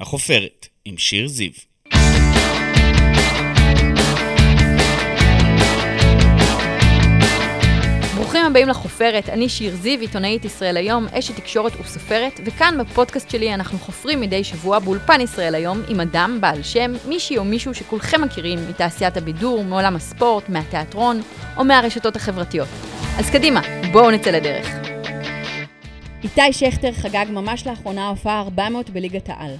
החופרת, עם שיר זיו. ברוכים הבאים לחופרת, אני שיר זיו, עיתונאית ישראל היום, אשת תקשורת וסופרת, וכאן בפודקאסט שלי אנחנו חופרים מדי שבוע באולפן ישראל היום עם אדם, בעל שם, מישהי או מישהו שכולכם מכירים מתעשיית הבידור, מעולם הספורט, מהתיאטרון או מהרשתות החברתיות. אז קדימה, בואו נצא לדרך. איתי שכטר חגג ממש לאחרונה הופעה 400 בליגת העל.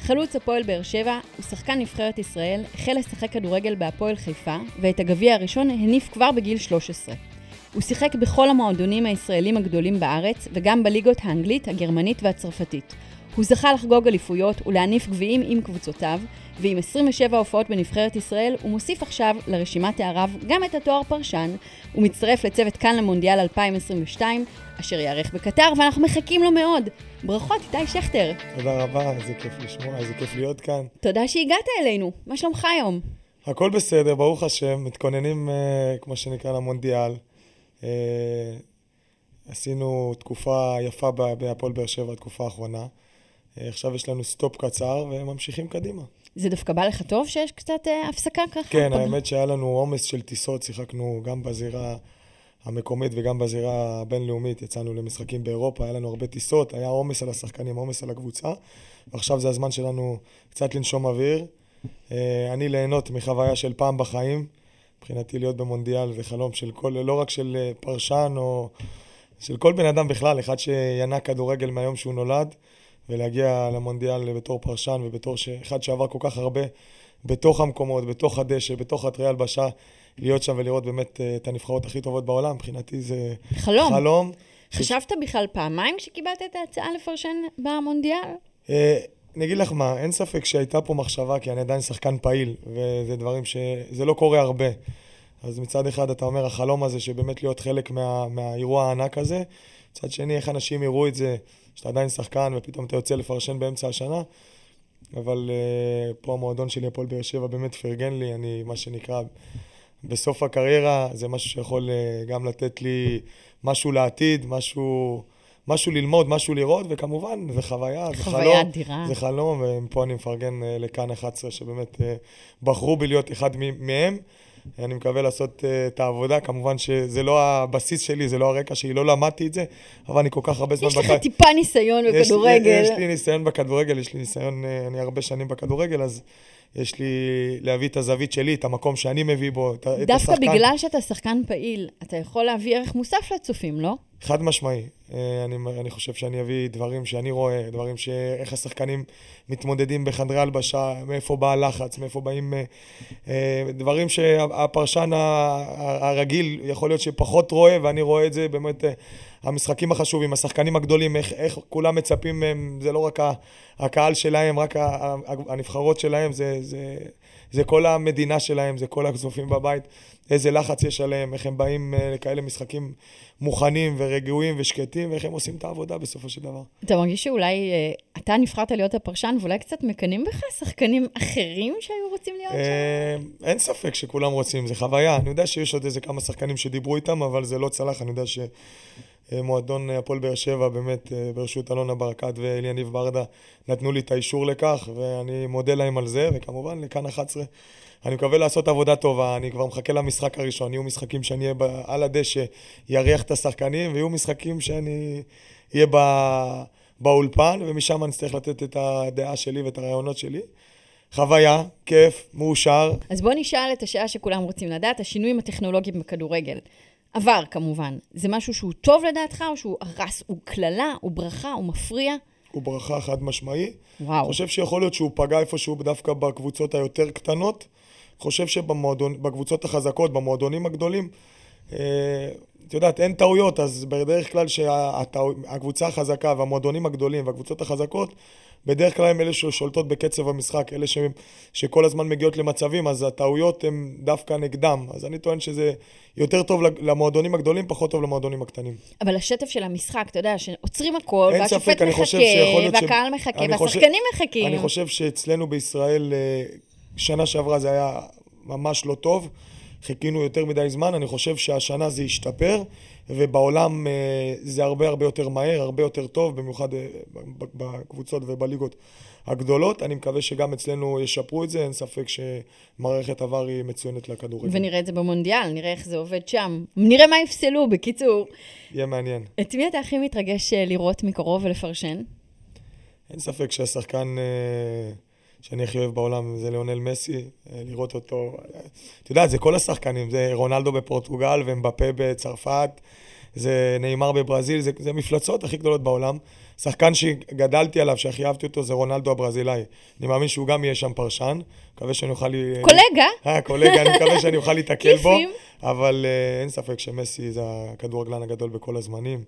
חלוץ הפועל באר שבע הוא שחקן נבחרת ישראל, החל לשחק כדורגל בהפועל חיפה, ואת הגביע הראשון הניף כבר בגיל 13. הוא שיחק בכל המועדונים הישראלים הגדולים בארץ, וגם בליגות האנגלית, הגרמנית והצרפתית. הוא זכה לחגוג אליפויות ולהניף גביעים עם קבוצותיו, ועם 27 הופעות בנבחרת ישראל, הוא מוסיף עכשיו לרשימת הערב גם את התואר פרשן. הוא מצטרף לצוות כאן למונדיאל 2022, אשר ייערך בקטר, ואנחנו מחכים לו מאוד. ברכות, איתי שכטר. תודה רבה, איזה כיף לשמוע, איזה כיף להיות כאן. תודה שהגעת אלינו. מה שלומך היום? הכל בסדר, ברוך השם, מתכוננים, אה, כמו שנקרא, למונדיאל. אה, עשינו תקופה יפה בהפועל באר שבע, התקופה האחרונה. אה, עכשיו יש לנו סטופ קצר וממשיכים קדימה. זה דווקא בא לך טוב שיש קצת אה, הפסקה ככה? כן, פג- האמת שהיה לנו עומס של טיסות, שיחקנו גם בזירה המקומית וגם בזירה הבינלאומית, יצאנו למשחקים באירופה, היה לנו הרבה טיסות, היה עומס על השחקנים, עומס על הקבוצה, ועכשיו זה הזמן שלנו קצת לנשום אוויר. אה, אני ליהנות מחוויה של פעם בחיים, מבחינתי להיות במונדיאל זה חלום של כל, לא רק של אה, פרשן או של כל בן אדם בכלל, אחד שינק כדורגל מהיום שהוא נולד, ולהגיע למונדיאל בתור פרשן ובתור. אחד שעבר כל כך הרבה בתוך המקומות, בתוך הדשא, בתוך חדרי הלבשה, להיות שם ולראות באמת אה, את הנבחרות הכי טובות בעולם, מבחינתי זה חלום. חלום. חשבת בכלל פעמיים כשקיבלת את ההצעה לפרשן במונדיאל? אה, אני אגיד לך מה, אין ספק שהייתה פה מחשבה, כי אני עדיין שחקן פעיל, וזה דברים ש... זה לא קורה הרבה. אז מצד אחד אתה אומר, החלום הזה שבאמת להיות חלק מה, מהאירוע הענק הזה, מצד שני, איך אנשים יראו את זה, שאתה עדיין שחקן ופתאום אתה יוצא לפרשן באמצע השנה. אבל uh, פה המועדון שלי, הפועל באר שבע, באמת פרגן לי, אני, מה שנקרא, בסוף הקריירה, זה משהו שיכול uh, גם לתת לי משהו לעתיד, משהו, משהו ללמוד, משהו לראות, וכמובן, זה חוויה, זה חוויה חלום. אדירה. זה חלום, ומפה אני מפרגן uh, לכאן 11, שבאמת uh, בחרו בי להיות אחד מ- מהם. אני מקווה לעשות uh, את העבודה, כמובן שזה לא הבסיס שלי, זה לא הרקע שלי, לא למדתי את זה, אבל אני כל כך הרבה זמן... יש לך בחיי- טיפה ניסיון יש בכדורגל. יש לי ניסיון בכדורגל, יש לי ניסיון, אה, אני הרבה שנים בכדורגל, אז יש לי להביא את הזווית שלי, את המקום שאני מביא בו, את ה- את דווקא השחקן. בגלל שאתה שחקן פעיל, אתה יכול להביא ערך מוסף לצופים, לא? חד משמעי. אה, אני, אני חושב שאני אביא דברים שאני רואה, דברים ש... איך השחקנים מתמודדים בחדרי הלבשה, מאיפה בא הלחץ, מאיפה באים... אה, אה, דברים שהפרשן הרגיל יכול להיות שפחות רואה, ואני רואה את זה באמת, המשחקים החשובים, השחקנים הגדולים, איך, איך כולם מצפים מהם, זה לא רק הקהל שלהם, רק הנבחרות שלהם, זה, זה, זה כל המדינה שלהם, זה כל הצופים בבית, איזה לחץ יש עליהם, איך הם באים אה, לכאלה משחקים מוכנים ורגועים ושקטים, ואיך הם עושים את העבודה בסופו של דבר. אתה מרגיש שאולי אה, אתה נבחרת להיות הפרשן ואולי קצת מקנאים בך שחקנים אחרים שהיו רוצים להיות שם? אה, אין ספק שכולם רוצים, זה חוויה. אני יודע שיש עוד איזה כמה שחקנים שדיברו איתם, אבל זה לא צלח. אני יודע שמועדון הפועל באר שבע, באמת, אה, בראשות אלונה ברקת ואליניב ברדה, נתנו לי את האישור לכך, ואני מודה להם על זה, וכמובן, לכאן 11. אני מקווה לעשות עבודה טובה, אני כבר מחכה למשחק הראשון. יהיו משחקים שאני אהיה על הדשא, יריח את השחקנים, ויהיו משחקים שאני אהיה ב- באולפן, ומשם אני אצטרך לתת את הדעה שלי ואת הרעיונות שלי. חוויה, כיף, מאושר. אז בוא נשאל את השאלה שכולם רוצים לדעת, השינויים הטכנולוגיים בכדורגל. עבר, כמובן. זה משהו שהוא טוב לדעתך, או שהוא הרס, הוא קללה, הוא ברכה, הוא מפריע? הוא ברכה חד משמעי. וואו. חושב שיכול להיות שהוא פגע איפשהו דווקא בקבוצות היותר קטנות. חושב שבקבוצות החזקות, במועדונים הגדולים, אה, את יודעת, אין טעויות, אז בדרך כלל שהקבוצה החזקה והמועדונים הגדולים והקבוצות החזקות, בדרך כלל הם אלה ששולטות בקצב המשחק, אלה ש, שכל הזמן מגיעות למצבים, אז הטעויות הן דווקא נגדם. אז אני טוען שזה יותר טוב למועדונים הגדולים, פחות טוב למועדונים הקטנים. אבל השטף של המשחק, אתה יודע, שעוצרים הכל, והשופט ספק, מחכה, להיות ש- והקהל מחכה, והשחקנים מחכים. אני חושב שאצלנו בישראל, אה, שנה שעברה זה היה ממש לא טוב. חיכינו יותר מדי זמן, אני חושב שהשנה זה ישתפר, ובעולם אה, זה הרבה הרבה יותר מהר, הרבה יותר טוב, במיוחד אה, בקבוצות ובליגות הגדולות. אני מקווה שגם אצלנו ישפרו את זה, אין ספק שמערכת עבר היא מצוינת לכדורגל. ונראה את זה במונדיאל, נראה איך זה עובד שם. נראה מה יפסלו, בקיצור. יהיה מעניין. את מי אתה הכי מתרגש אה, לראות מקרוב ולפרשן? אין ספק שהשחקן אה, שאני הכי אוהב בעולם זה ליאונל מסי, אה, לראות אותו. אה, את יודעת, זה כל השחקנים, זה רונלדו בפורטוגל ומבפה בצרפת, זה נאמר בברזיל, זה, זה מפלצות הכי גדולות בעולם. שחקן שגדלתי עליו, שהכי אהבתי אותו, זה רונלדו הברזילאי. אני מאמין שהוא גם יהיה שם פרשן, מקווה שאני אוכל... קולגה? אה, קולגה, אני מקווה שאני אוכל להתקל בו. אבל אה, אין ספק שמסי זה הכדורגלן הגדול בכל הזמנים,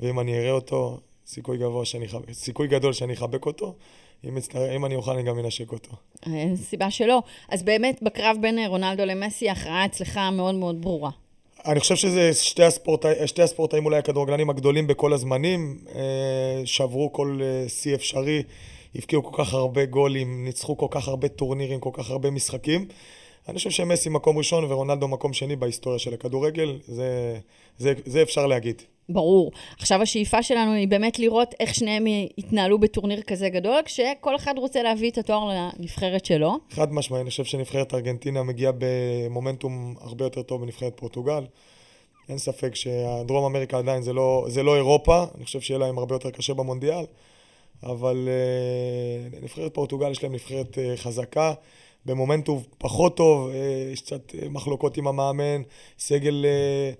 ואם אני אראה אותו, סיכוי גבוה שאני סיכוי גדול שאני אחבק אותו, אם, אצטר... אם אני אוכל אני גם אנשק אותו. אין סיבה שלא. אז באמת, בקרב בין אה, רונלדו למסי, ההכרעה אצלך מאוד מאוד ברורה. אני חושב שזה שתי, הספורטאי, שתי הספורטאים אולי הכדורגלנים הגדולים בכל הזמנים, אה, שברו כל אה, שיא אפשרי, הבקיעו כל כך הרבה גולים, ניצחו כל כך הרבה טורנירים, כל כך הרבה משחקים. אני חושב שמסי מקום ראשון ורונלדו מקום שני בהיסטוריה של הכדורגל, זה, זה, זה אפשר להגיד. ברור. עכשיו השאיפה שלנו היא באמת לראות איך שניהם יתנהלו בטורניר כזה גדול, כשכל אחד רוצה להביא את התואר לנבחרת שלו. חד משמעי, אני חושב שנבחרת ארגנטינה מגיעה במומנטום הרבה יותר טוב בנבחרת פורטוגל. אין ספק שהדרום אמריקה עדיין זה לא, זה לא אירופה, אני חושב שיהיה להם הרבה יותר קשה במונדיאל, אבל uh, נבחרת פורטוגל יש להם נבחרת uh, חזקה, במומנטום פחות טוב, uh, יש קצת uh, מחלוקות עם המאמן, סגל uh,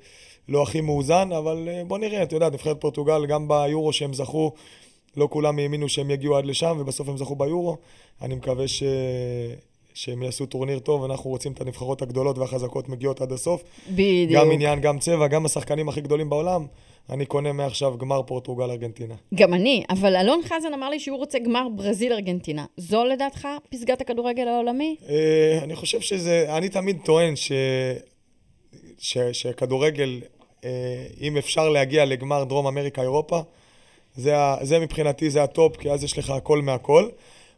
לא הכי מאוזן, אבל uh, בוא נראה, אתה יודע, נבחרת פורטוגל, גם ביורו שהם זכו, לא כולם האמינו שהם יגיעו עד לשם, ובסוף הם זכו ביורו. אני מקווה ש... שהם יעשו טורניר טוב, אנחנו רוצים את הנבחרות הגדולות והחזקות מגיעות עד הסוף. בדיוק. גם עניין, גם צבע, גם השחקנים הכי גדולים בעולם. אני קונה מעכשיו גמר פורטוגל-ארגנטינה. גם אני, אבל אלון חזן אמר לי שהוא רוצה גמר ברזיל-ארגנטינה. זו לדעתך פסגת הכדורגל העולמי? אה, אני חושב שזה, אני תמיד טוען ש... ש... שכדורגל, אה, אם אפשר להגיע לגמר דרום אמריקה-אירופה, זה, ה... זה מבחינתי, זה הטופ, כי אז יש לך הכל מהכל.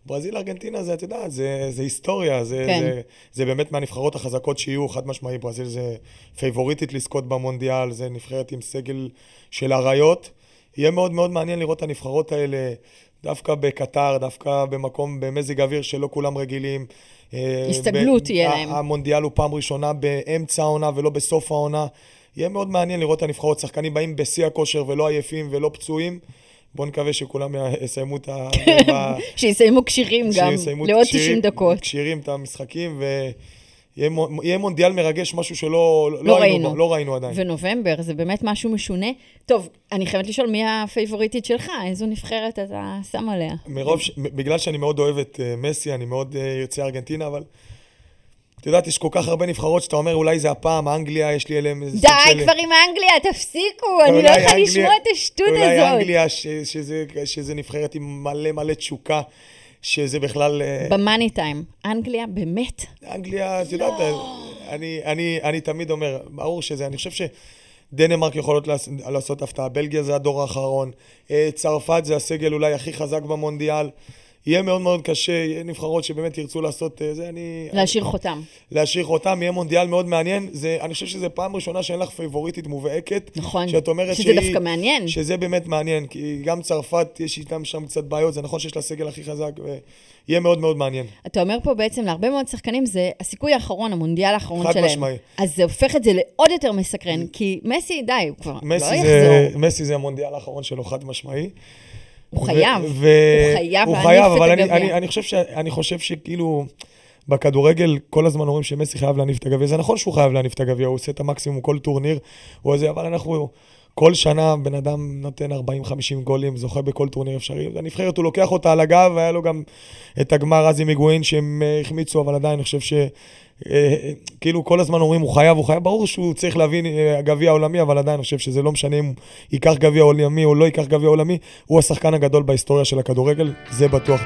ברזיל, ארגנטינה זה, את יודעת, זה, זה היסטוריה, זה, כן. זה, זה באמת מהנבחרות החזקות שיהיו, חד משמעי, ברזיל זה פייבוריטית לזכות במונדיאל, זה נבחרת עם סגל של אריות. יהיה מאוד מאוד מעניין לראות את הנבחרות האלה, דווקא בקטר, דווקא במקום, במזג אוויר שלא כולם רגילים. אה, הסתגלות תהיה להם. המונדיאל הוא פעם ראשונה באמצע העונה ולא בסוף העונה. יהיה מאוד מעניין לראות את הנבחרות, שחקנים באים בשיא הכושר ולא עייפים ולא פצועים. בואו נקווה שכולם יסיימו את ה... שיסיימו כשירים גם, שיסיימו לעוד כשירים- 90 דקות. כשירים את המשחקים, ויהיה יהיה מונדיאל מרגש, משהו שלא לא היינו ראינו. לא ראינו עדיין. ונובמבר, זה באמת משהו משונה. טוב, אני חייבת לשאול, מי הפייבוריטית שלך? איזו נבחרת אתה שם עליה? מרוב, ש... בגלל שאני מאוד אוהב את uh, מסי, אני מאוד ארצה ארגנטינה, אבל את יודעת, יש כל כך הרבה נבחרות שאתה אומר, אולי זה הפעם, אנגליה, יש לי אליהם איזה סוג של... די כבר עם אנגליה, תפסיקו, אני לא אולי יכולה לשמוע את השטות אולי הזאת. אנגליה, ש... שזה, שזה נבחרת עם מלא מלא תשוקה, שזה בכלל... אה, במאני טיים. אנגליה, באמת? אנגליה, את יודעת, אני, אני, אני תמיד אומר, ברור שזה, אני חושב שדנמרק יכולות לעש- לעשות הפתעה, בלגיה זה הדור האחרון, אה, צרפת זה הסגל אולי הכי חזק במונדיאל. יהיה מאוד מאוד קשה, יהיה נבחרות שבאמת ירצו לעשות אה, זה, אני... להשאיר חותם. להשאיר חותם, יהיה מונדיאל מאוד מעניין. זה, אני חושב שזו פעם ראשונה שאין לך פייבוריטית מובהקת. נכון. שאת אומרת שזה שהיא... דווקא מעניין. שזה באמת מעניין, כי גם צרפת, יש איתם שם קצת בעיות, זה נכון שיש לה סגל הכי חזק, ויהיה מאוד מאוד מעניין. אתה אומר פה בעצם להרבה מאוד שחקנים, זה הסיכוי האחרון, המונדיאל האחרון חד שלהם. משמעי. אז זה הופך את זה לעוד יותר מסקרן, כי מסי, די, הוא כבר לא מסי יחזור. זה, מסי זה המונדיאל האחרון שלו, חד משמעי. הוא חייב. ו- הוא חייב הוא חייב, אבל אני. אני, אני, חושב ש, אני חושב שכאילו, בכדורגל כל הזמן אומרים שמסי חייב להניף את הגביע. זה נכון שהוא חייב להניף את הגביע, הוא עושה את המקסימום כל טורניר, הוא זה, אבל אנחנו, כל שנה בן אדם נותן 40-50 גולים, זוכה בכל טורניר אפשרי. הנבחרת, הוא לוקח אותה על הגב, והיה לו גם את הגמר אז עם היגואין שהם אה, החמיצו, אבל עדיין אני חושב ש... אה, כאילו כל הזמן אומרים הוא חייב, הוא חייב, ברור שהוא צריך להביא אה, גביע עולמי, אבל עדיין אני חושב שזה לא משנה אם הוא ייקח גביע עולמי או לא ייקח גביע עולמי, הוא השחקן הגדול בהיסטוריה של הכדורגל, זה בטוח.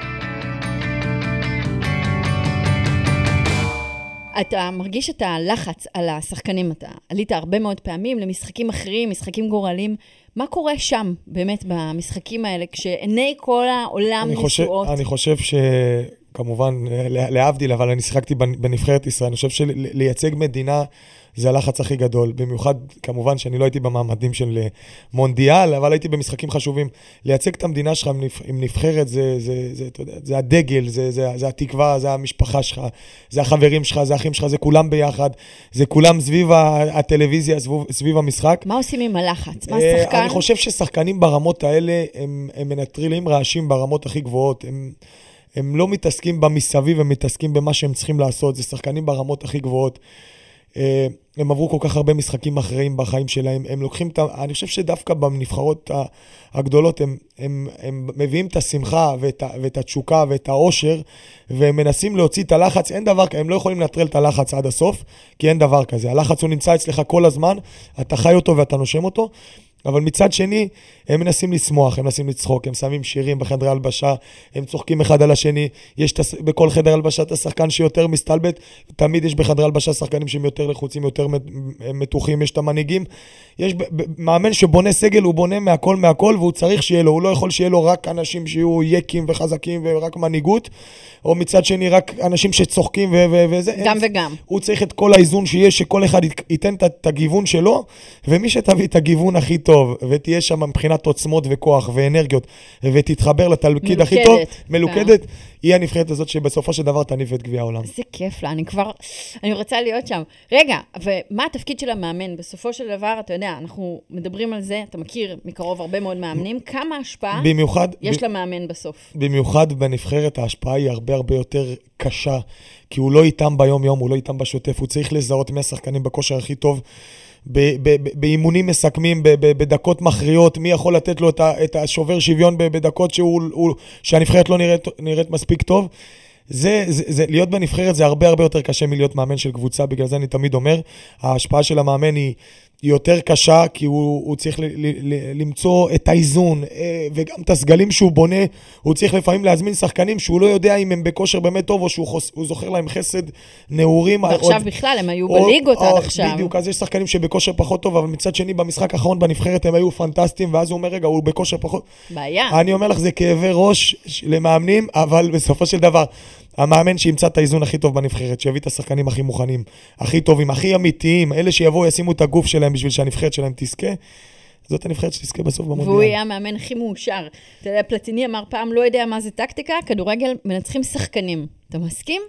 אתה מרגיש את הלחץ על השחקנים, אתה עלית הרבה מאוד פעמים למשחקים אחרים, משחקים גורליים. מה קורה שם, באמת, במשחקים האלה, כשעיני כל העולם נשואות? אני חושב כמובן, להבדיל, אבל אני שיחקתי בנבחרת ישראל. אני חושב שלייצג מדינה זה הלחץ הכי גדול. במיוחד, כמובן שאני לא הייתי במעמדים של אה, מונדיאל, אבל הייתי במשחקים חשובים. לייצג את המדינה שלך עם נבחרת זה, זה, זה, אתה יודע, זה הדגל, זה, זה, זה התקווה, זה המשפחה שלך, זה החברים שלך, זה האחים שלך, זה כולם ביחד, זה כולם סביב הטלוויזיה, סביב, סביב המשחק. מה עושים עם הלחץ? מה אה, שחקן? אני חושב ששחקנים ברמות האלה, הם, הם מנטרלים רעשים ברמות הכי גבוהות. הם... הם לא מתעסקים במסביב, הם מתעסקים במה שהם צריכים לעשות. זה שחקנים ברמות הכי גבוהות. אה, הם עברו כל כך הרבה משחקים אחראים בחיים שלהם, הם לוקחים את ה... אני חושב שדווקא בנבחרות הגדולות הם, הם, הם מביאים את השמחה ואת, ואת התשוקה ואת העושר, והם מנסים להוציא את הלחץ, אין דבר כזה, הם לא יכולים לנטרל את הלחץ עד הסוף, כי אין דבר כזה. הלחץ הוא נמצא אצלך כל הזמן, אתה חי אותו ואתה נושם אותו, אבל מצד שני, הם מנסים לשמוח, הם מנסים לצחוק, הם שמים שירים בחדרי הלבשה, הם צוחקים אחד על השני. יש תס... בכל חדר הלבשה את השחקן שיותר מסתלבט, תמיד יש בחדרי הלבשה שחקנים שהם יותר לחוצים, יותר מתוחים, יש את המנהיגים. יש מאמן שבונה סגל, הוא בונה מהכל מהכל, והוא צריך שיהיה לו, הוא לא יכול שיהיה לו רק אנשים שיהיו יקים וחזקים ורק מנהיגות, או מצד שני רק אנשים שצוחקים ו- ו- וזה. גם אין, וגם. הוא צריך את כל האיזון שיש, שכל אחד ייתן את הגיוון שלו, ומי שתביא את הגיוון הכי טוב, ותהיה שם מבחינת עוצמות וכוח ואנרגיות, ותתחבר לתלכיד הכי טוב, מלוכדת, yeah. היא הנבחרת הזאת שבסופו של דבר תניף את גביע העולם. איזה כיף לה, אני כבר, אני רוצה להיות שם. רגע, ומה התפקיד של המאמן? בסופו של דבר, אתה יודע, אנחנו מדברים על זה, אתה מכיר מקרוב הרבה מאוד מאמנים, כמה השפעה במיוחד, יש ב... למאמן בסוף? במיוחד בנבחרת ההשפעה היא הרבה הרבה יותר קשה, כי הוא לא איתם ביום-יום, הוא לא איתם בשוטף, הוא צריך לזהות מי השחקנים בכושר הכי טוב. באימונים מסכמים, בדקות מכריעות, מי יכול לתת לו את השובר שוויון בדקות שהוא, שהנבחרת לא נראית, נראית מספיק טוב. זה, זה, זה, להיות בנבחרת זה הרבה הרבה יותר קשה מלהיות מאמן של קבוצה, בגלל זה אני תמיד אומר, ההשפעה של המאמן היא היא יותר קשה, כי הוא, הוא צריך ל, ל, ל, למצוא את האיזון, אה, וגם את הסגלים שהוא בונה, הוא צריך לפעמים להזמין שחקנים שהוא לא יודע אם הם בכושר באמת טוב, או שהוא חוס, זוכר להם חסד נעורים. ועכשיו עוד, בכלל, הם היו בליגות עד עכשיו. בדיוק, אז יש שחקנים שבכושר פחות טוב, אבל מצד שני, במשחק האחרון בנבחרת הם היו פנטסטיים, ואז הוא אומר, רגע, הוא בכושר פחות... בעיה. אני אומר לך, זה כאבי ראש למאמנים, אבל בסופו של דבר, המאמן שימצא את האיזון הכי טוב בנבחרת, שיביא את השחקנים הכי מוכנים, הכי טובים, הכי אמיתיים, אלה שיבואו, ישימו את הגוף שלהם בשביל שהנבחרת שלהם תזכה. זאת הנבחרת שתזכה בסוף במונדיאל. והוא יהיה המאמן הכי מאושר. אתה יודע, פלטיני אמר פעם, לא יודע מה זה טקטיקה, כדורגל מנצחים שחקנים. אתה מסכים?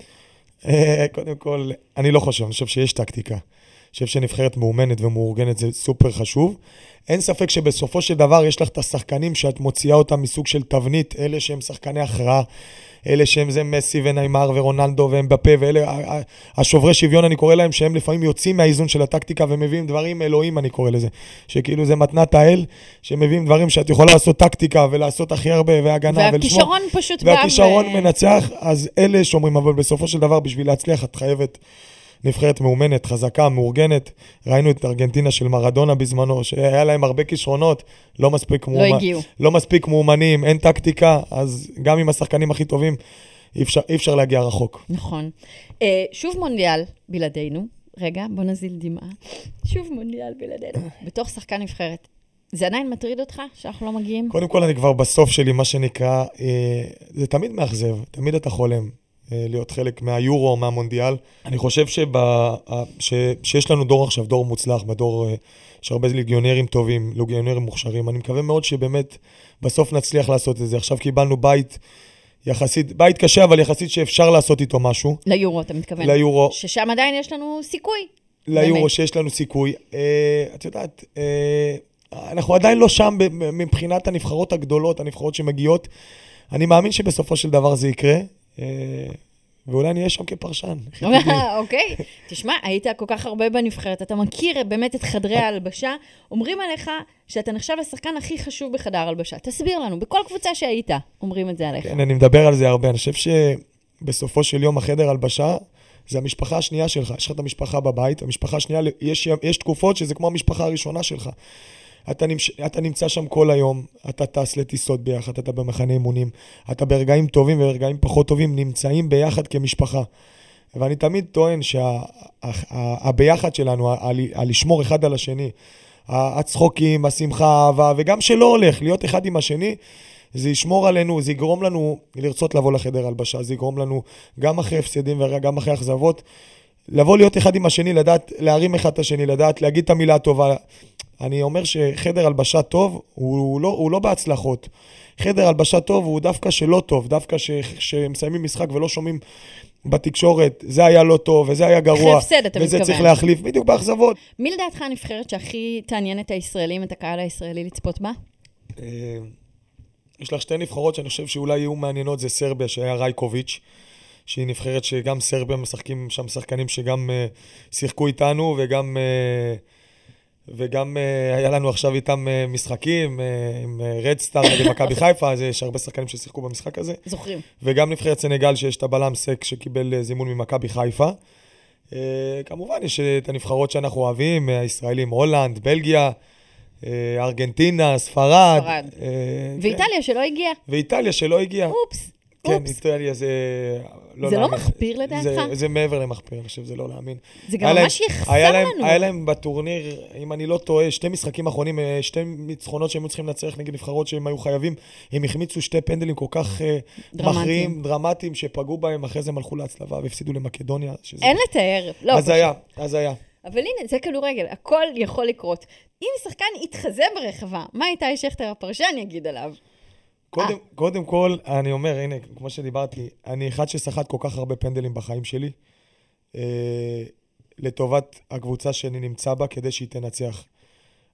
אה, קודם כל, אני לא חושב, אני חושב שיש טקטיקה. אני חושב שנבחרת מאומנת ומאורגנת זה סופר חשוב. אין ספק שבסופו של דבר יש לך את השחקנים שאת מוציאה אותם מסוג של תבנית, אלה שהם שחקני הכרעה. אלה שהם זה מסי וניימר ורונלדו והם בפה, ואלה השוברי שוויון, אני קורא להם, שהם לפעמים יוצאים מהאיזון של הטקטיקה ומביאים דברים אלוהים, אני קורא לזה. שכאילו זה מתנת האל, שמביאים דברים שאת יכולה לעשות טקטיקה ולעשות הכי הרבה והגנה והכישרון ולשמור. פשוט בא ו... והכישרון מנצח, אז אלה שאומרים, אבל בסופו של דבר, בשביל להצליח, את חייבת... נבחרת מאומנת, חזקה, מאורגנת. ראינו את ארגנטינה של מרדונה בזמנו, שהיה להם הרבה כישרונות, לא מספיק, לא מאומ... הגיעו. לא מספיק מאומנים, אין טקטיקה, אז גם עם השחקנים הכי טובים, אי אפשר, אי אפשר להגיע רחוק. נכון. Uh, שוב מונדיאל בלעדינו. רגע, בוא נזיל דמעה. שוב מונדיאל בלעדינו. בתוך שחקן נבחרת. זה עדיין מטריד אותך שאנחנו לא מגיעים? קודם כל, אני כבר בסוף שלי, מה שנקרא, אה, זה תמיד מאכזב, תמיד אתה חולם. אה, להיות חלק מהיורו או מהמונדיאל. אני חושב שבא, ש, שיש לנו דור עכשיו, דור מוצלח, בדור אה, יש הרבה ליגיונרים טובים, ליגיונרים מוכשרים. אני מקווה מאוד שבאמת בסוף נצליח לעשות את זה. עכשיו קיבלנו בית יחסית, בית קשה, אבל יחסית שאפשר לעשות איתו משהו. ליורו, אתה מתכוון? ליורו. ששם עדיין יש לנו סיכוי. ליורו, באמת. שיש לנו סיכוי. אה, את יודעת, אה, אנחנו עדיין לא שם מבחינת הנבחרות הגדולות, הנבחרות שמגיעות. אני מאמין שבסופו של דבר זה יקרה. אה, ואולי אני אהיה שם כפרשן. אוקיי. תשמע, היית כל כך הרבה בנבחרת, אתה מכיר באמת את חדרי ההלבשה. אומרים עליך שאתה נחשב לשחקן הכי חשוב בחדר הלבשה. תסביר לנו, בכל קבוצה שהיית, אומרים את זה עליך. כן, אני מדבר על זה הרבה. אני חושב שבסופו של יום החדר הלבשה זה המשפחה השנייה שלך. יש לך את המשפחה בבית, המשפחה השנייה, יש, יש תקופות שזה כמו המשפחה הראשונה שלך. אתה, נמש... אתה נמצא שם כל היום, אתה טס לטיסות ביחד, אתה במחנה אימונים, אתה ברגעים טובים וברגעים פחות טובים נמצאים ביחד כמשפחה. ואני תמיד טוען שהביחד שה... שלנו, הלשמור אחד על השני, הצחוקים, השמחה, האהבה, וגם שלא הולך, להיות אחד עם השני, זה ישמור עלינו, זה יגרום לנו לרצות לבוא לחדר הלבשה, זה יגרום לנו גם אחרי הפסדים וגם אחרי אכזבות, לבוא להיות אחד עם השני, לדעת להרים אחד את השני, לדעת להגיד את המילה הטובה. אני אומר שחדר הלבשה טוב הוא לא, הוא לא בהצלחות. חדר הלבשה טוב הוא דווקא שלא טוב, דווקא שמסיימים משחק ולא שומעים בתקשורת, זה היה לא טוב, וזה היה גרוע. אחרי הפסד, אתה וזה מתכוון. צריך להחליף, בדיוק באכזבות. מי לדעתך הנבחרת שהכי תעניין את הישראלים, את הקהל הישראלי לצפות בה? אה, יש לך שתי נבחרות שאני חושב שאולי יהיו מעניינות, זה סרביה, שהיה רייקוביץ', שהיא נבחרת שגם סרביה משחקים שם שחקנים שגם uh, שיחקו איתנו, וגם, uh, וגם uh, היה לנו עכשיו איתם uh, משחקים, uh, עם רדסטאר נגד מכבי חיפה, אז יש הרבה שחקנים ששיחקו במשחק הזה. זוכרים. וגם נבחרת סנגל, שיש את הבלם סק שקיבל uh, זימון ממכבי חיפה. Uh, כמובן, יש את הנבחרות שאנחנו אוהבים, הישראלים, הולנד, בלגיה. ארגנטינה, ספרד. ספרד. אה, ואיטליה שלא הגיעה. ואיטליה שלא הגיעה. אופס. כן. איטליה זה לא זה לא להאמין. מחפיר לדעתך? זה, זה מעבר למחפיר, אני חושב, זה לא להאמין. זה גם ממש יחסר היה להם, לנו. היה להם בטורניר, אם אני לא טועה, שתי משחקים אחרונים, אה, שתי ניצחונות שהם היו צריכים לנצח נגד נבחרות שהם היו חייבים. הם החמיצו שתי פנדלים כל כך אה. מכריעים, דרמטיים, שפגעו בהם, אחרי זה הם הלכו להצלבה והפסידו למקדוניה. שזה... אין לתאר. לא, אז. היה, אז היה. אבל הנה, זה כדורגל, הכל יכול לקרות. אם שחקן יתחזה ברחבה, מה איתי שכטר הפרשן יגיד עליו? קודם, קודם כל, אני אומר, הנה, כמו שדיברתי, אני אחד שסחט כל כך הרבה פנדלים בחיים שלי, אה, לטובת הקבוצה שאני נמצא בה, כדי שהיא תנצח.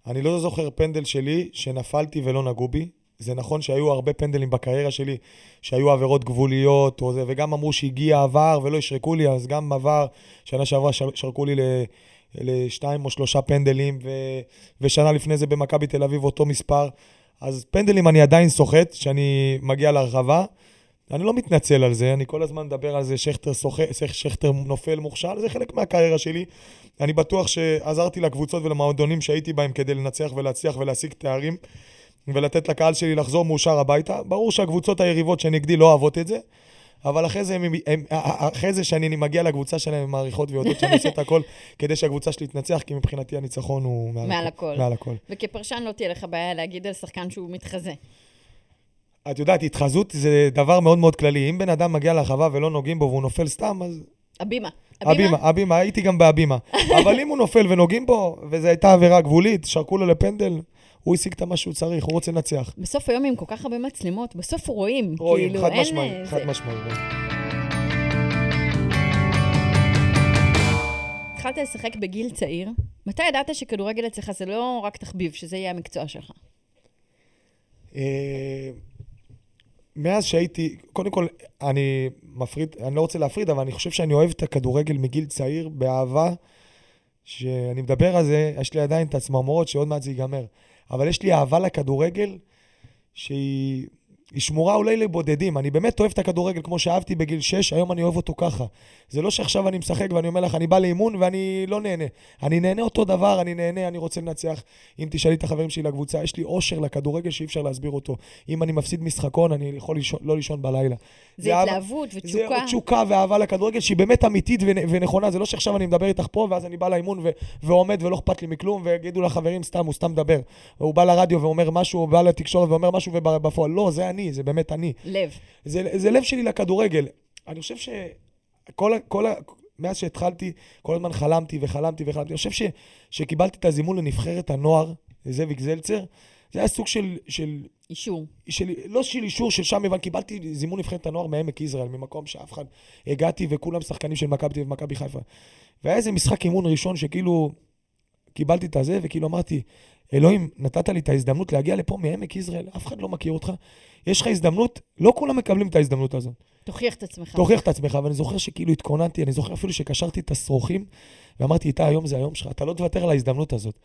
אני לא זוכר פנדל שלי שנפלתי ולא נגעו בי. זה נכון שהיו הרבה פנדלים בקריירה שלי, שהיו עבירות גבוליות, זה, וגם אמרו שהגיע עבר ולא ישרקו לי, אז גם עבר, שנה שעברה שר, שרקו לי ל... לשתיים או שלושה פנדלים, ו, ושנה לפני זה במכבי תל אביב אותו מספר. אז פנדלים אני עדיין סוחט, שאני מגיע לרחבה. אני לא מתנצל על זה, אני כל הזמן מדבר על זה, שכטר, סוחט, שכטר נופל מוכשל, זה חלק מהקריירה שלי. אני בטוח שעזרתי לקבוצות ולמועדונים שהייתי בהם כדי לנצח ולהצליח ולהשיג תארים, ולתת לקהל שלי לחזור מאושר הביתה. ברור שהקבוצות היריבות שנגדי לא אוהבות את זה, אבל אחרי זה, הם, הם, אחרי זה שאני מגיע לקבוצה שלהם, הן מעריכות ויודעות שאני עושה את הכל כדי שהקבוצה שלי תנצח, כי מבחינתי הניצחון הוא מעל, מעל הכל. מעל הכל. וכפרשן לא תהיה לך בעיה להגיד על שחקן שהוא מתחזה. את יודעת, התחזות זה דבר מאוד מאוד כללי. אם בן אדם מגיע לרחבה ולא נוגעים בו והוא נופל סתם, אז... הבימה. הבימה, הבימה, הייתי גם בהבימה. אבל אם הוא נופל ונוגעים בו, וזו הייתה עבירה גבולית, שרקו לו לפנדל, הוא השיג את מה שהוא צריך, הוא רוצה לנצח. בסוף היום עם כל כך הרבה מצלמות, בסוף רואים. רואים, כאילו, חד משמעי, אה, חד זה- משמעי. רואים. התחלת לשחק בגיל צעיר. מתי ידעת שכדורגל אצלך זה לא רק תחביב, שזה יהיה המקצוע שלך? אה, מאז שהייתי, קודם כל, אני מפריד, אני לא רוצה להפריד, אבל אני חושב שאני אוהב את הכדורגל מגיל צעיר, באהבה, שאני מדבר על זה, יש לי עדיין את הצמרמורות שעוד מעט זה ייגמר. אבל יש לי אהבה לכדורגל שהיא היא שמורה אולי לבודדים. אני באמת אוהב את הכדורגל כמו שאהבתי בגיל 6, היום אני אוהב אותו ככה. זה לא שעכשיו אני משחק ואני אומר לך, אני בא לאימון ואני לא נהנה. אני נהנה אותו דבר, אני נהנה, אני רוצה לנצח. אם תשאלי את החברים שלי לקבוצה, יש לי אושר לכדורגל שאי אפשר להסביר אותו. אם אני מפסיד משחקון, אני יכול לישון, לא לישון בלילה. זה אהבה- התלהבות זה ותשוקה. תשוקה ואהבה לכדורגל שהיא באמת אמיתית ונ- ונכונה. זה לא שעכשיו אני מדבר איתך פה, ואז אני בא לאימון ו- ועומד ולא אכפת לי מכלום, ויגידו לחברים, סתם, הוא סתם מדבר. הוא בא לרדיו ואומר משהו, הוא בא לתקשורת ואומר משהו, ובפועל, לא, זה אני, זה באמת אני. לב. זה, זה לב שלי לכדורגל. אני חושב שכל ה... כל ה... מאז שהתחלתי, כל הזמן חלמתי וחלמתי וחלמתי. אני חושב ש, שקיבלתי את הזימון לנבחרת הנוער, זאביק זלצר, זה היה סוג של, של, אישור. של, לא של אישור, של שם הבנתי, קיבלתי זימון נבחרת הנוער מעמק יזרעאל, ממקום שאף אחד, הגעתי וכולם שחקנים של מכבי תל אביב ומכבי חיפה. והיה איזה משחק אימון ראשון שכאילו, קיבלתי את הזה, וכאילו אמרתי, אלוהים, נתת לי את ההזדמנות להגיע לפה מעמק יזרעאל, אף אחד לא מכיר אותך, יש לך הזדמנות, לא כולם מקבלים את ההזדמנות הזאת. תוכיח את עצמך. תוכיח את עצמך, ואני זוכר שכאילו התכוננתי, אני זוכר אפילו שקשרתי את השרוכים, ואמרתי, איתה, היום זה היום שלך, אתה לא תוותר על ההזדמנות הזאת.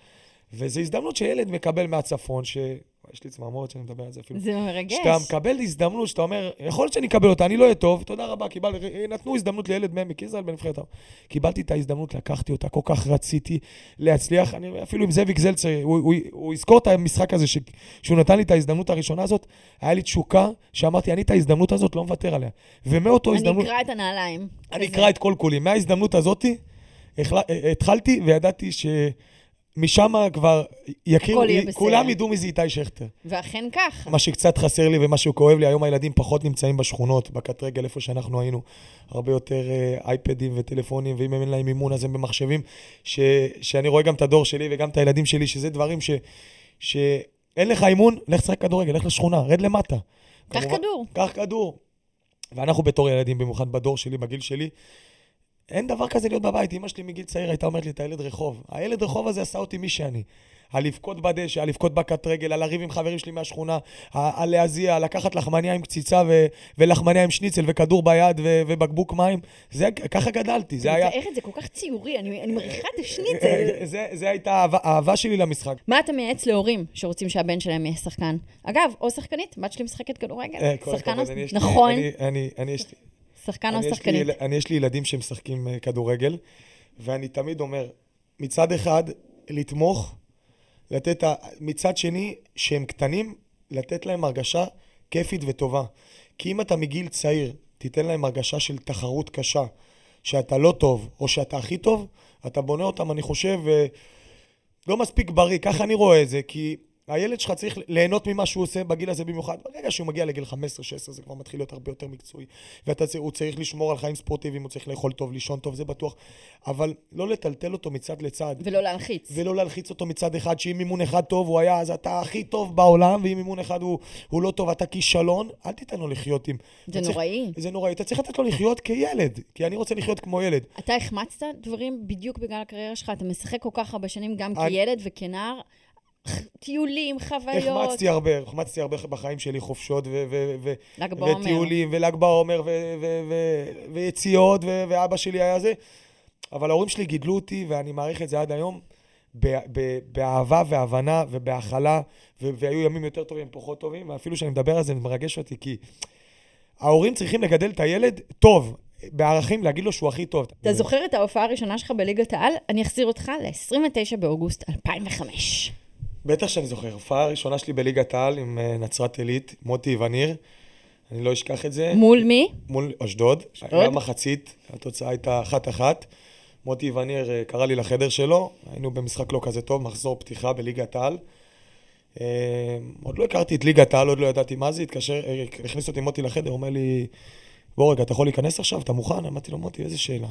וזו הזדמנות שילד מקבל מהצפון, ש... יש לי צמרמורת שאני מדבר על זה אפילו. זה מרגש. שאתה מקבל הזדמנות, שאתה אומר, יכול להיות שאני אקבל אותה, אני לא אהיה טוב, תודה רבה, קיבל, נתנו הזדמנות לילד מעמק יזרעאל בנבחרת העם. קיבלתי את ההזדמנות, לקחתי אותה, כל כך רציתי להצליח, אני, אפילו עם זאביק זלצר, הוא, הוא, הוא יזכור את המשחק הזה, ש, שהוא נתן לי את ההזדמנות הראשונה הזאת, היה לי תשוקה, שאמרתי, אני את ההזדמנות הזאת לא מוותר עליה. ומאותו אני הזדמנות, אקרע את אני כזה. אקרא את כל כולי. מההזדמנות הזאתי, התחלתי וידעתי ש... משם כבר יכירו, יהיה בסדר. כולם ידעו מי זה איתי שכטר. ואכן כך. מה שקצת חסר לי ומה שכואב לי, היום הילדים פחות נמצאים בשכונות, בקט רגל, איפה שאנחנו היינו. הרבה יותר אה, אייפדים וטלפונים, ואם אין להם מימון אז הם במחשבים. ש, שאני רואה גם את הדור שלי וגם את הילדים שלי, שזה דברים ש... שאין לך אימון, לך תשחק כדורגל, לך לשכונה, רד למטה. קח כדור. קח כדור. ואנחנו בתור ילדים, במיוחד בדור שלי, בגיל שלי, אין דבר כזה להיות בבית. אמא שלי מגיל צעיר הייתה אומרת לי, אתה ילד רחוב. הילד רחוב הזה עשה אותי מי שאני. על לבכות בדשא, על לבכות בקט רגל, על לריב עם חברים שלי מהשכונה, על להזיע, על לקחת לחמניה עם קציצה ו- ולחמניה עם שניצל וכדור ביד ו- ובקבוק מים. זה, ככה גדלתי, זה היה... מתאר את זה כל כך ציורי, אני אני מריחה את השניצל. זה, זה הייתה האהבה, האהבה שלי למשחק. מה אתה מייעץ להורים שרוצים שהבן שלהם יהיה שחקן? אגב, או שחקנית, בת שלי משחקת כדורגל. אה, שחקן. אני, נכון, אני, אני, אני, לי... שחקן או אני, יש לי, שחקנית. אני, יש לי ילדים שמשחקים אה, כדורגל, ואני תמיד אומר, מצד אחד, לתמוך, לתת, מצד שני, שהם קטנים, לתת להם הרגשה כיפית וטובה. כי אם אתה מגיל צעיר, תיתן להם הרגשה של תחרות קשה, שאתה לא טוב, או שאתה הכי טוב, אתה בונה אותם, אני חושב, אה, לא מספיק בריא, ככה אני רואה את זה, כי הילד שלך צריך ליהנות ממה שהוא עושה בגיל הזה במיוחד. ברגע שהוא מגיע לגיל 15-16 זה כבר מתחיל להיות הרבה יותר מקצועי. והוא צריך לשמור על חיים ספורטיביים, הוא צריך לאכול טוב, לישון טוב, זה בטוח. אבל לא לטלטל אותו מצד לצד. ולא להלחיץ. ולא להלחיץ אותו מצד אחד, שאם אימון אחד טוב הוא היה, אז אתה הכי טוב בעולם, ואם אימון אחד הוא, הוא לא טוב, אתה כישלון, אל תיתן לו לחיות עם... זה נוראי. זה נוראי. אתה צריך לתת לו לחיות כילד, כי אני רוצה לחיות כמו ילד. אתה החמצת דברים בדיוק בגלל הקריירה שלך, אתה משחק כל כך הרבה שנים גם אני- כילד וכנער. טיולים, חוויות. החמצתי הרבה, החמצתי הרבה בחיים שלי, חופשות ו- ו- ו- ל"ג בעומר. וטיולים, ול"ג בעומר, ויציאות, ואבא שלי היה זה. אבל ההורים שלי גידלו אותי, ואני מעריך את זה עד היום, באהבה והבנה ובהכלה, והיו ימים יותר טובים, פחות טובים, ואפילו כשאני מדבר על זה, זה מרגש אותי, כי ההורים צריכים לגדל את הילד טוב, בערכים, להגיד לו שהוא הכי טוב. אתה זוכר את ההופעה הראשונה שלך בליגת העל? אני אחזיר אותך ל-29 באוגוסט 2005. בטח שאני זוכר, ההופעה הראשונה שלי בליגת העל עם אה, נצרת עילית, מוטי וניר, אני לא אשכח את זה. מול מי? מול אשדוד. היה מחצית, התוצאה הייתה אחת-אחת. מוטי וניר אה, קרא לי לחדר שלו, היינו במשחק לא כזה טוב, מחזור פתיחה בליגת העל. אה, עוד לא הכרתי את ליגת העל, עוד לא ידעתי מה זה, התקשר, הכניס אותי מוטי לחדר, אומר לי, בוא רגע, אתה יכול להיכנס עכשיו, אתה מוכן? אמרתי לו, מוטי, איזה שאלה.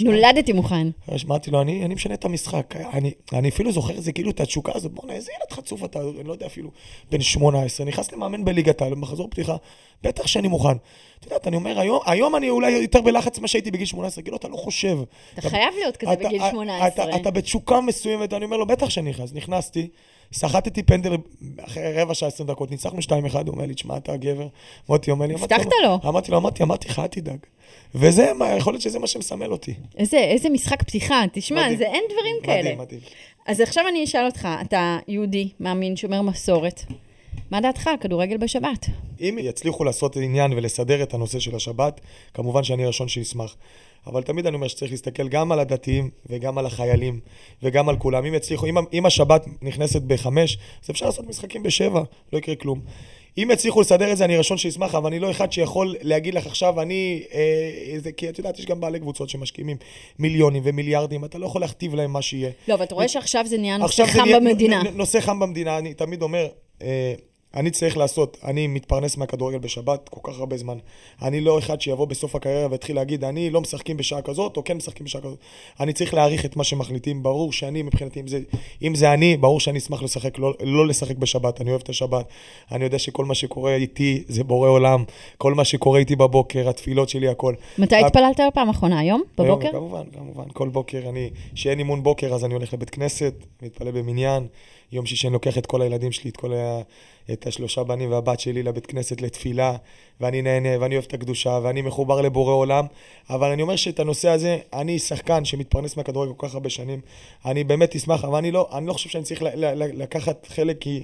נולדתי מוכן. אמרתי לו, אני, אני משנה את המשחק. אני, אני אפילו זוכר את זה, כאילו, את התשוקה הזאת. בוא'נה, איזה ילד חצוף אתה, אני לא יודע אפילו, בן 18, נכנס למאמן בליגת העל, במחזור פתיחה, בטח שאני מוכן. את יודעת, אני אומר, היום, היום אני אולי יותר בלחץ ממה שהייתי בגיל 18, כאילו, אתה לא חושב. אתה חייב להיות כזה אתה- בגיל אתה- 18. אתה, אתה בתשוקה מסוימת, אני אומר לו, בטח שאני נכנס. נכנסתי, סחטתי פנדל אחרי רבע שעה, 20 דקות, ניצחנו 2-1, הוא אומר לי, תשמע, אתה גבר. מוטי אומר לי, הבטחת לו. אמרתי לו, אמרתי, אמרתי לך, אל תדאג. וזה, מה, יכול להיות שזה מה שמסמל אותי. איזה, איזה משחק פתיחה, תשמע, מדהים. זה אין דברים כאלה. מדהים, מדהים. אז עכשיו אני אשאל אותך, אתה יהודי, מאמין, שומר מסורת. מה דעתך על כדורגל בשבת? אם יצליחו לעשות עניין ולסדר את הנושא של השבת, כמובן שאני הראשון שישמח. אבל תמיד אני אומר שצריך להסתכל גם על הדתיים וגם על החיילים וגם על כולם. אם יצליחו, אם, אם השבת נכנסת בחמש, אז אפשר לעשות משחקים בשבע, לא יקרה כלום. אם יצליחו לסדר את זה, אני הראשון שישמח, אבל אני לא אחד שיכול להגיד לך עכשיו, אני... אה, זה, כי את יודעת, יש גם בעלי קבוצות שמשקיעים מיליונים ומיליארדים, אתה לא יכול להכתיב להם מה שיהיה. לא, ואתה רואה שעכשיו זה נהיה נושא חם במדינה. נושא חם במדינה, אני תמיד אומר, אני צריך לעשות, אני מתפרנס מהכדורגל בשבת כל כך הרבה זמן. אני לא אחד שיבוא בסוף הקריירה ויתחיל להגיד, אני לא משחקים בשעה כזאת, או כן משחקים בשעה כזאת. אני צריך להעריך את מה שמחליטים. ברור שאני, מבחינתי, אם זה, אם זה אני, ברור שאני אשמח לשחק, לא, לא לשחק בשבת. אני אוהב את השבת. אני יודע שכל מה שקורה איתי זה בורא עולם. כל מה שקורה איתי בבוקר, התפילות שלי, הכל. מתי התפללת בפעם האחרונה? היום? בבוקר? היום, כמובן, כמובן. כל בוקר אני, כשאין אימון בוקר, אז אני הולך לבית כנסת, מתפלל במניין. יום שישי אני לוקח את כל הילדים שלי, את כל ה... את השלושה בנים והבת שלי לבית כנסת לתפילה, ואני נהנה, ואני אוהב את הקדושה, ואני מחובר לבורא עולם. אבל אני אומר שאת הנושא הזה, אני שחקן שמתפרנס מהכדורגל כל כך הרבה שנים, אני באמת אשמח, אבל אני לא, אני לא חושב שאני צריך לקחת חלק, כי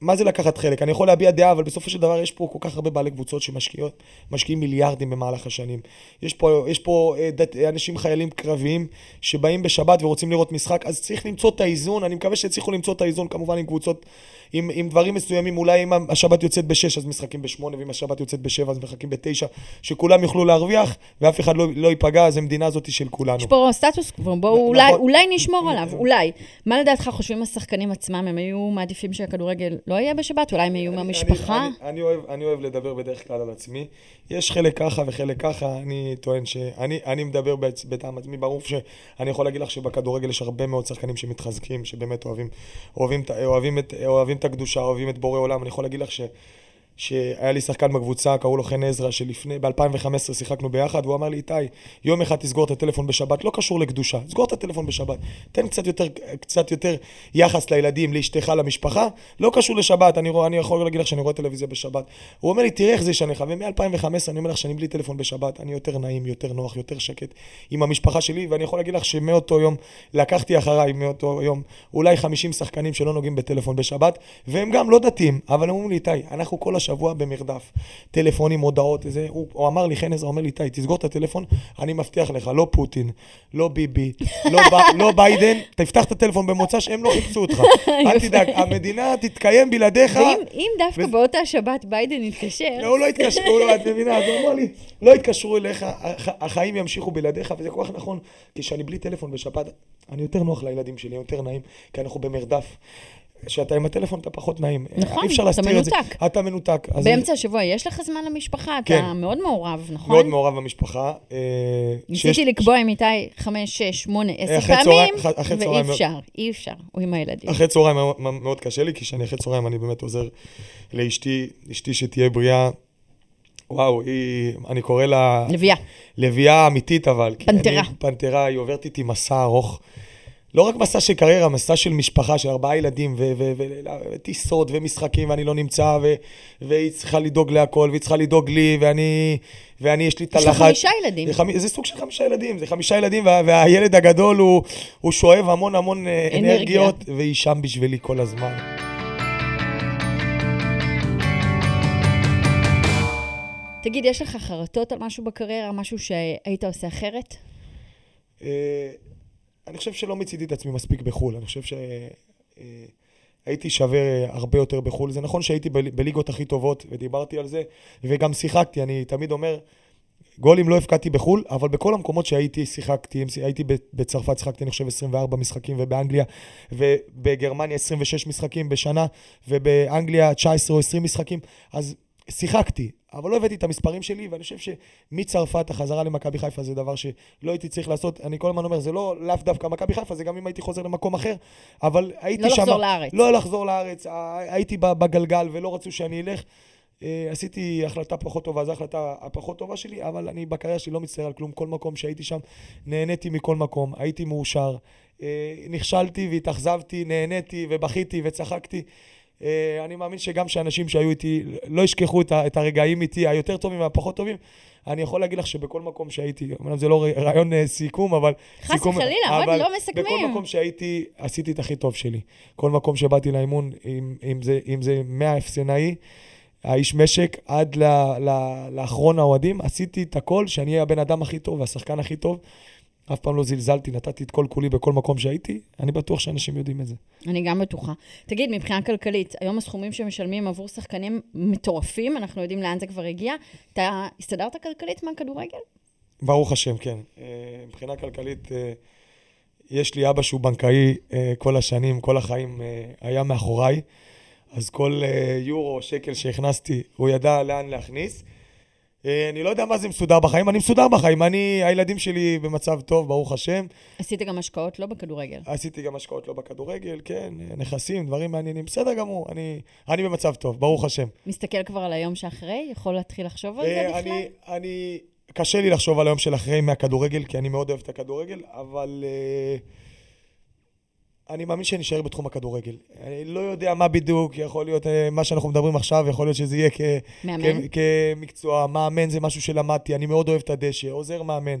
מה זה לקחת חלק? אני יכול להביע דעה, אבל בסופו של דבר יש פה כל כך הרבה בעלי קבוצות שמשקיעים מיליארדים במהלך השנים. יש פה, יש פה אה, דת, אנשים, חיילים קרביים, שבאים בשבת ורוצים לראות משחק, אז צריך למצוא את האיזון, אני מקווה שיצליחו למצוא את האיזון, כמובן עם קבוצות, עם, עם דברים מסוימים, אולי אם השבת יוצאת בשש, אז משחקים בשמונה, ואם השבת יוצאת בשבע, אז משחקים בתשע, שכולם יוכלו להרוויח, ואף אחד לא, לא ייפגע, אז המדינה הזאת של כולנו. יש פה סטטוס קוו, בואו נכון. אולי, אולי נשמור עליו, אולי. מה לדעתך חושבים השחקנים עצמם, הם היו מעדיפים שהכדורגל לא יהיה בשבת? אולי הם יהיו מהמשפחה? אני, אני, אני, אוהב, אני אוהב לדבר בדרך כלל על עצמי. יש חלק ככה וחלק ככה, אני טוען שאני אני מדבר בטעם עצמי. ברור שאני יכול להגיד לך שבכדורגל יש הרבה מאוד שחקנים שמתחזקים, שבאמת אוהבים, אוהבים, אוהבים, את, אוהבים את הקדושה, אוהבים את בורא עולם. אני יכול להגיד לך ש... שהיה לי שחקן בקבוצה, קראו לו חן עזרא, שלפני, ב-2015 שיחקנו ביחד, והוא אמר לי, איתי, יום אחד תסגור את הטלפון בשבת, לא קשור לקדושה, סגור את הטלפון בשבת. תן קצת יותר, קצת יותר יחס לילדים, לאשתך, למשפחה, לא קשור לשבת, אני, אני יכול להגיד לך שאני רואה טלוויזיה בשבת. הוא אומר לי, תראה איך זה ישנה לך, ומ-2015 אני אומר לך שאני בלי טלפון בשבת, אני יותר נעים, יותר נוח, יותר שקט עם המשפחה שלי, ואני יכול להגיד לך שמאותו יום לקחתי אחריי, מאותו יום, אולי 50 שחקנים שלא נוגעים בטלפון בשבת, והם גם לא דתיים, אבל הם אומרים לי, איתי, אנחנו כל השבוע במרדף. טלפונים, הודעות, איזה... הוא, הוא אמר לי, חן עזרא אומר לי, איתי, תסגור את הטלפון, אני מבטיח לך, לא פוטין, לא ביבי, לא, ב, לא ביידן, תפתח את הטלפון במוצא שהם לא חיפשו אותך. אל תדאג, המדינה תתקיים בלעדיך. ואם דווקא באותה שבת ביידן יתקשר... לא, הוא לא התקשר, הוא לא, את מבינה, אז הוא אמר לי, לא יתקשרו אליך, החיים ימשיכו בלעדיך, וזה כל כך נכון, כשאני בלי טלפון בשבת, אני יותר נוח לילדים שלי, יותר נעים, כי אנחנו במרדף. כשאתה עם הטלפון אתה פחות נעים. נכון, אי אפשר להסתיר את זה. אתה מנותק. באמצע השבוע יש לך זמן למשפחה? כן. אתה מאוד מעורב, נכון? מאוד מעורב במשפחה. אה, ניסיתי. לקבוע עם איתי חמש, שש, שמונה, עשר פעמים, ואי אפשר, אי אפשר, הוא עם הילדים. אחרי צהריים מאוד קשה לי, כי כשאני אחרי צהריים אני באמת עוזר לאשתי, אשתי שתהיה בריאה. וואו, היא, אני קורא לה... לביאה. לביאה אמיתית, אבל. פנתרה. אני, פנתרה, היא עוברת איתי מסע ארוך. לא רק מסע של קריירה, מסע של משפחה, של ארבעה ילדים, וטיסות ומשחקים, ואני לא נמצא, ו- והיא צריכה לדאוג להכל, והיא צריכה לדאוג לי, ואני, ואני יש לי את הלחץ. יש לך חמישה ילדים. זה, חמ... זה סוג של חמישה ילדים, זה חמישה ילדים, וה... והילד הגדול הוא, הוא שואב המון המון אה, אנרגיה. אנרגיות, והיא שם בשבילי כל הזמן. תגיד, יש לך חרטות על משהו בקריירה, משהו שהיית עושה אחרת? אה, אני חושב שלא מצידי את עצמי מספיק בחו"ל. אני חושב שהייתי שווה הרבה יותר בחו"ל. זה נכון שהייתי בליגות הכי טובות, ודיברתי על זה, וגם שיחקתי. אני תמיד אומר, גולים לא הפקדתי בחו"ל, אבל בכל המקומות שהייתי שיחקתי, הייתי בצרפת, שיחקתי אני חושב 24 משחקים, ובאנגליה, ובגרמניה 26 משחקים בשנה, ובאנגליה 19 או 20 משחקים, אז שיחקתי, אבל לא הבאתי את המספרים שלי, ואני חושב שמצרפת החזרה למכבי חיפה זה דבר שלא הייתי צריך לעשות. אני כל הזמן אומר, זה לא לאו דווקא מכבי חיפה, זה גם אם הייתי חוזר למקום אחר, אבל הייתי לא שם... לא לחזור לארץ. לא לחזור לארץ, הייתי בגלגל ולא רצו שאני אלך. אה, עשיתי החלטה פחות טובה, זו ההחלטה הפחות טובה שלי, אבל אני בקריירה שלי לא מצטער על כלום. כל מקום שהייתי שם, נהניתי מכל מקום, הייתי מאושר. אה, נכשלתי והתאכזבתי, נהניתי ובכיתי וצחקתי. אה, אני מאמין שגם שאנשים שהיו איתי לא ישכחו את הרגעים איתי, היותר טובים והפחות טובים. אני יכול להגיד לך שבכל מקום שהייתי, אמנם זה לא רעיון אה, סיכום, אבל... חס וחלילה, עוד לא מסכמים. בכל מקום שהייתי, עשיתי את הכי טוב שלי. כל מקום שבאתי לאימון, אם, אם, זה, אם זה מהאפסנאי, האיש משק, עד ל, ל, לאחרון האוהדים, עשיתי את הכל, שאני אהיה הבן אדם הכי טוב והשחקן הכי טוב. אף פעם לא זלזלתי, נתתי את כל כולי בכל מקום שהייתי, אני בטוח שאנשים יודעים את זה. אני גם בטוחה. תגיד, מבחינה כלכלית, היום הסכומים שמשלמים עבור שחקנים מטורפים, אנחנו יודעים לאן זה כבר הגיע. אתה הסתדרת כלכלית מהכדורגל? ברוך השם, כן. אה, מבחינה כלכלית, אה, יש לי אבא שהוא בנקאי אה, כל השנים, כל החיים היה מאחוריי, אז כל יורו, שקל שהכנסתי, הוא ידע לאן להכניס. אה, אני לא יודע מה זה מסודר בחיים, אני מסודר בחיים. אני, הילדים שלי במצב טוב, ברוך השם. עשית גם השקעות לא בכדורגל. עשיתי גם השקעות לא בכדורגל, כן, נכסים, דברים מעניינים. בסדר גמור, אני, אני במצב טוב, ברוך השם. מסתכל כבר על היום שאחרי? יכול להתחיל לחשוב על זה אה, בכלל? אני, אני, קשה לי לחשוב על היום של אחרי מהכדורגל, כי אני מאוד אוהב את הכדורגל, אבל... Uh, אני מאמין שאני אשאר בתחום הכדורגל. אני לא יודע מה בדיוק, יכול להיות, אה, מה שאנחנו מדברים עכשיו, יכול להיות שזה יהיה כ... מאמן? כ... כמקצוע. מאמן זה משהו שלמדתי, אני מאוד אוהב את הדשא, עוזר מאמן.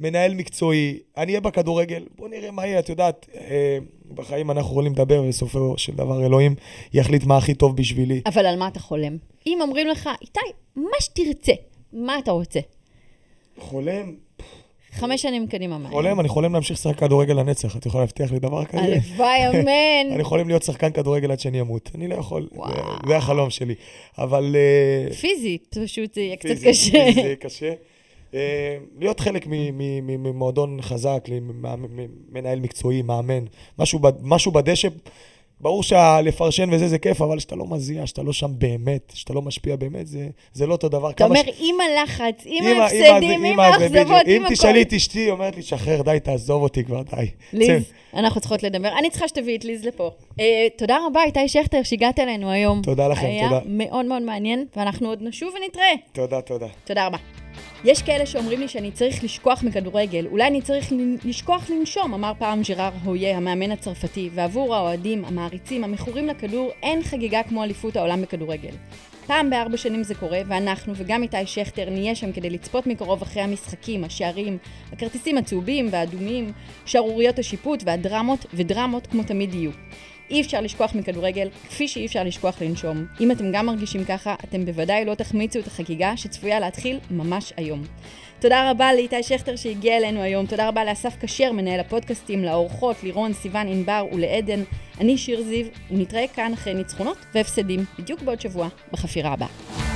מנהל מקצועי, אני אהיה בכדורגל, בוא נראה מה יהיה, את יודעת, אה, בחיים אנחנו יכולים לדבר, ובסופו של דבר אלוהים יחליט מה הכי טוב בשבילי. אבל על מה אתה חולם? אם אומרים לך, איתי, מה שתרצה, מה אתה רוצה? חולם, חמש שנים קדימה, מה? חולם, אני חולם להמשיך לשחק כדורגל לנצח, את יכולה להבטיח לי דבר כזה? הלוואי, אמן. אני חולם להיות שחקן כדורגל עד שאני אמות, אני לא יכול, זה- החלום שלי. אבל... אה, פיזית, פשוט זה יהיה קצת קשה. פיזי זה יהיה קשה. אה, להיות חלק ממועדון חזק, מנהל מקצועי, מאמן, משהו בדשא, ברור שלפרשן וזה זה כיף, אבל שאתה לא מזיע, שאתה לא שם באמת, שאתה לא משפיע באמת, זה, זה לא אותו דבר. אתה אומר, ש- עם הלחץ, עם ההפסדים, עם. האכזבות, עם אם הכל. תשאלי את אשתי, היא אומרת לי, שחרר, די, תעזוב אותי כבר, די. ליז, אנחנו צריכות לדבר. אני צריכה שתביאי את ליז לפה. אה, תודה רבה, איתי שכטר, שהגעת אלינו היום. תודה לכם, היה תודה. מאוד מאוד מעניין, ואנחנו עוד נשוב ונתראה. תודה, תודה. תודה רבה. יש כאלה שאומרים לי שאני צריך לשכוח מכדורגל, אולי אני צריך לשכוח לנשום, אמר פעם ג'ראר הויה, המאמן הצרפתי, ועבור האוהדים, המעריצים, המכורים לכדור, אין חגיגה כמו אליפות העולם בכדורגל. פעם בארבע שנים זה קורה, ואנחנו וגם איתי שכטר נהיה שם כדי לצפות מקרוב אחרי המשחקים, השערים, הכרטיסים הצהובים והאדומים, שערוריות השיפוט והדרמות, ודרמות כמו תמיד יהיו. אי אפשר לשכוח מכדורגל, כפי שאי אפשר לשכוח לנשום. אם אתם גם מרגישים ככה, אתם בוודאי לא תחמיצו את החגיגה שצפויה להתחיל ממש היום. תודה רבה לאיתי שכטר שהגיע אלינו היום, תודה רבה לאסף כשר, מנהל הפודקאסטים, לאורחות, לירון, סיון, ענבר ולעדן. אני שיר זיו, ונתראה כאן אחרי ניצחונות והפסדים, בדיוק בעוד שבוע, בחפירה הבאה.